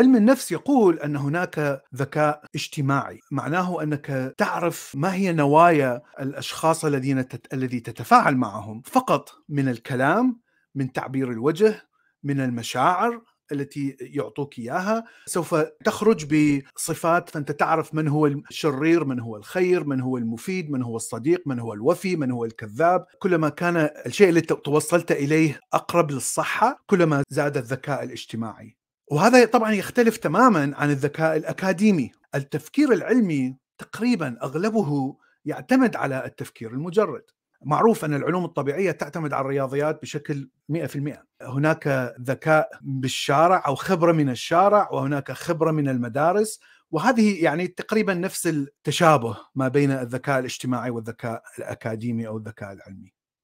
علم النفس يقول أن هناك ذكاء اجتماعي، معناه أنك تعرف ما هي نوايا الأشخاص الذين تت... الذي تتفاعل معهم. فقط من الكلام، من تعبير الوجه، من المشاعر، التي يعطوك إياها سوف تخرج بصفات فأنت تعرف من هو الشرير من هو الخير من هو المفيد من هو الصديق من هو الوفي من هو الكذاب. كلما كان الشيء اللي توصلت إليه أقرب للصحة كلما زاد الذكاء الاجتماعي. وهذا طبعا يختلف تماما عن الذكاء الأكاديمي. التفكير العلمي تقريبا أغلبه يعتمد على التفكير المجرد. معروف أن العلوم الطبيعية تعتمد على الرياضيات بشكل 100% هناك ذكاء بالشارع أو خبرة من الشارع وهناك خبرة من المدارس وهذه يعني تقريبا نفس التشابه ما بين الذكاء الاجتماعي والذكاء الأكاديمي أو الذكاء العلمي.